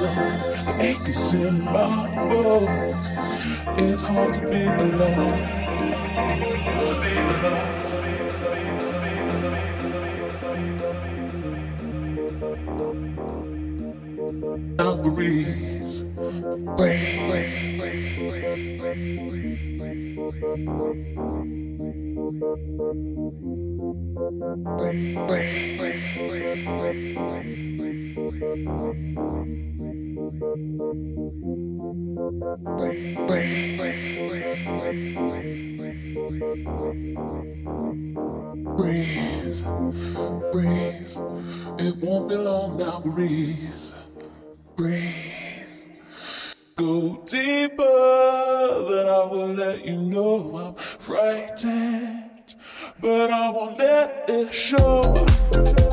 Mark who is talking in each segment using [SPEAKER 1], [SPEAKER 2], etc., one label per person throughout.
[SPEAKER 1] muscle, the ache is in my bones. It's hard to be alone. To be alone. Now breathe, breathe, breathe, breathe, breathe, Breathe, breathe. It won't be long now. Breathe, breathe. Go deeper, then I will let you know I'm frightened, but I won't let it show.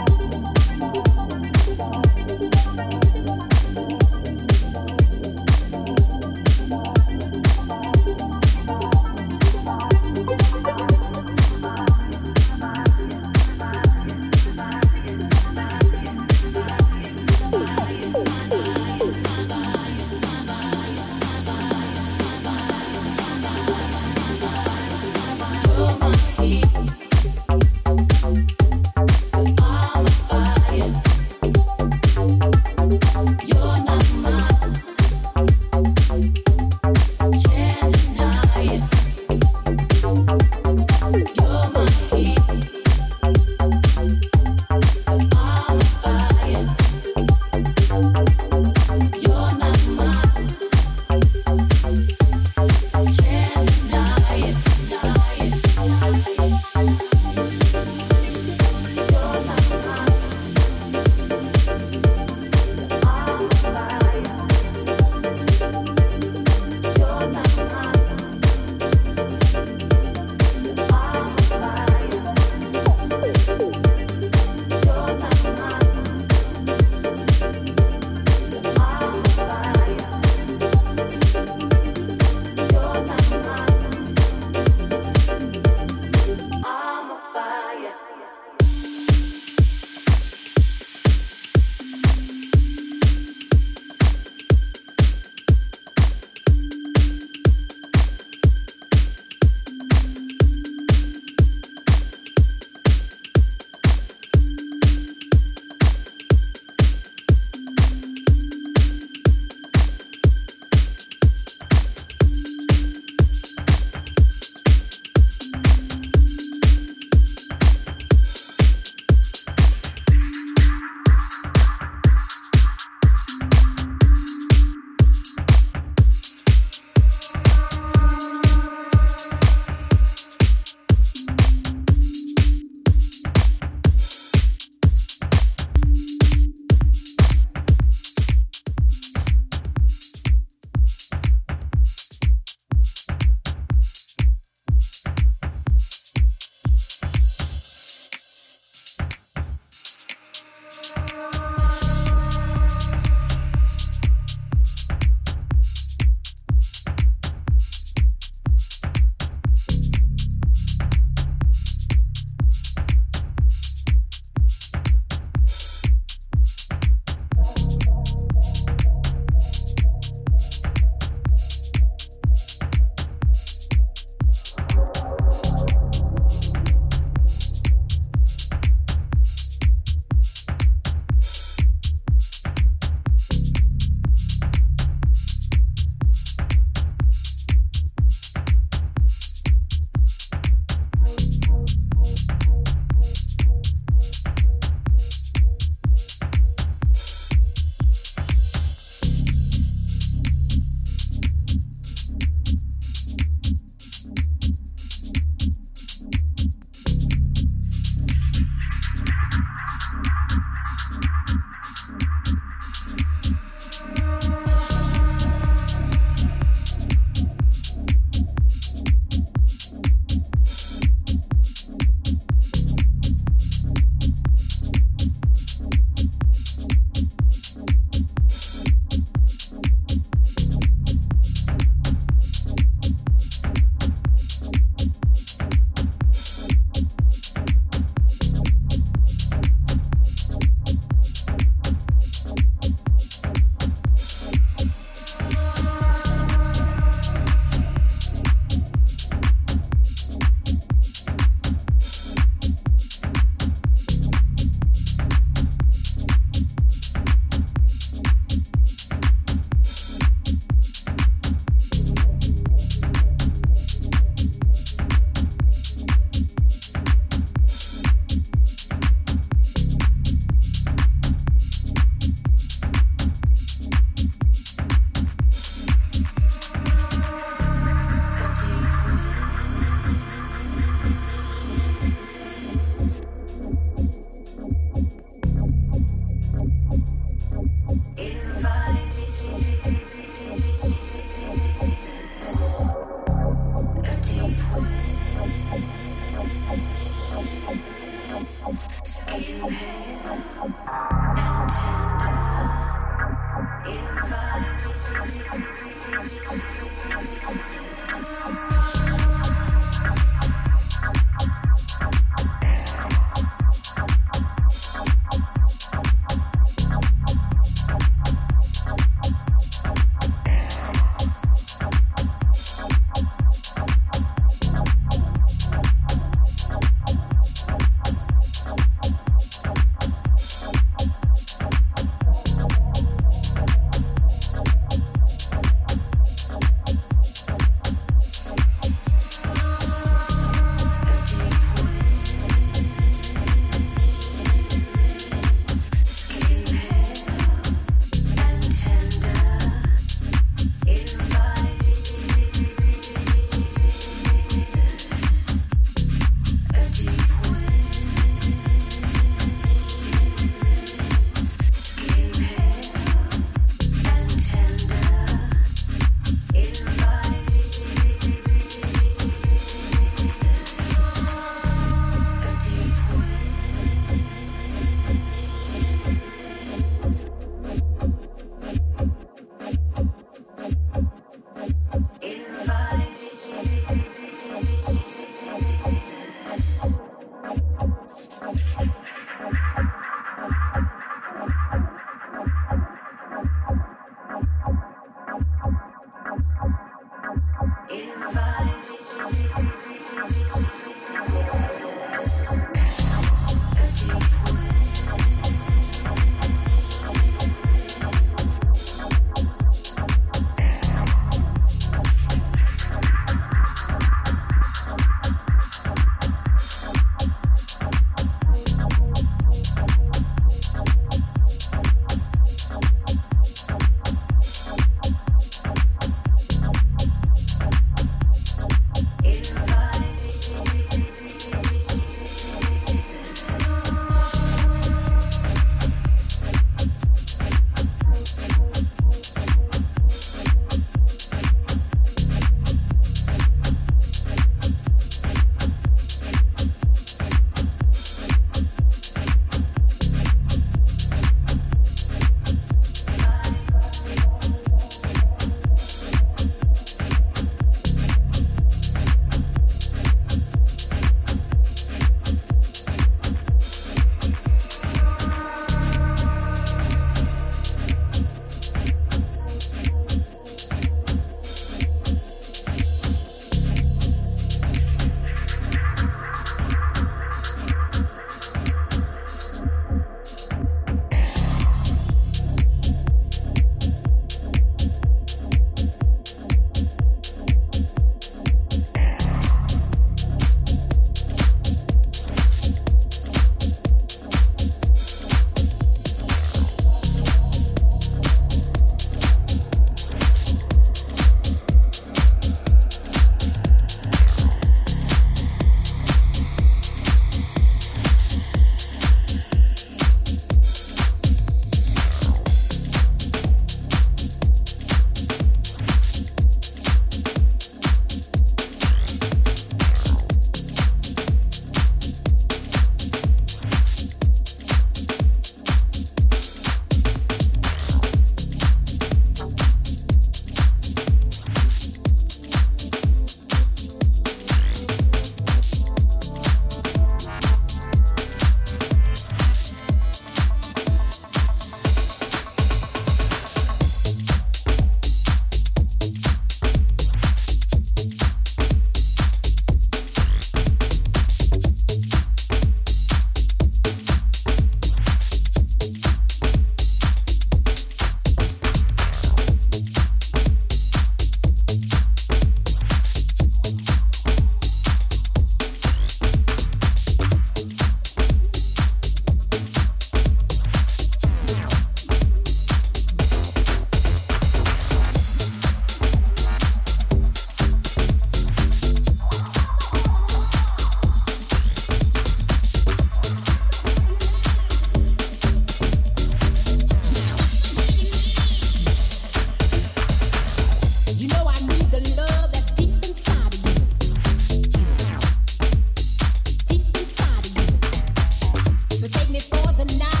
[SPEAKER 2] me for the night.